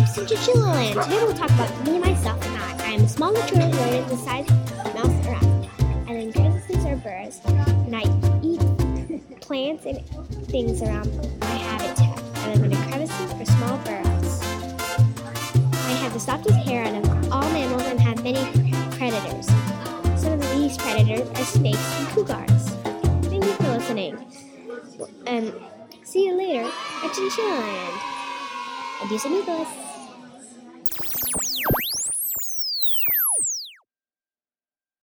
Land. Today we'll talk about me, myself, and I. I am a small mature rodent the size of a mouse or rabbit. I live in crevices or burrows, and I eat plants and things around my habitat. And I live in crevices or small burrows. I have the softest hair out of all mammals and have many predators. Some of these predators are snakes and cougars. Thank you for listening. Um, see you later at Chinchilla Land. Adios amigos!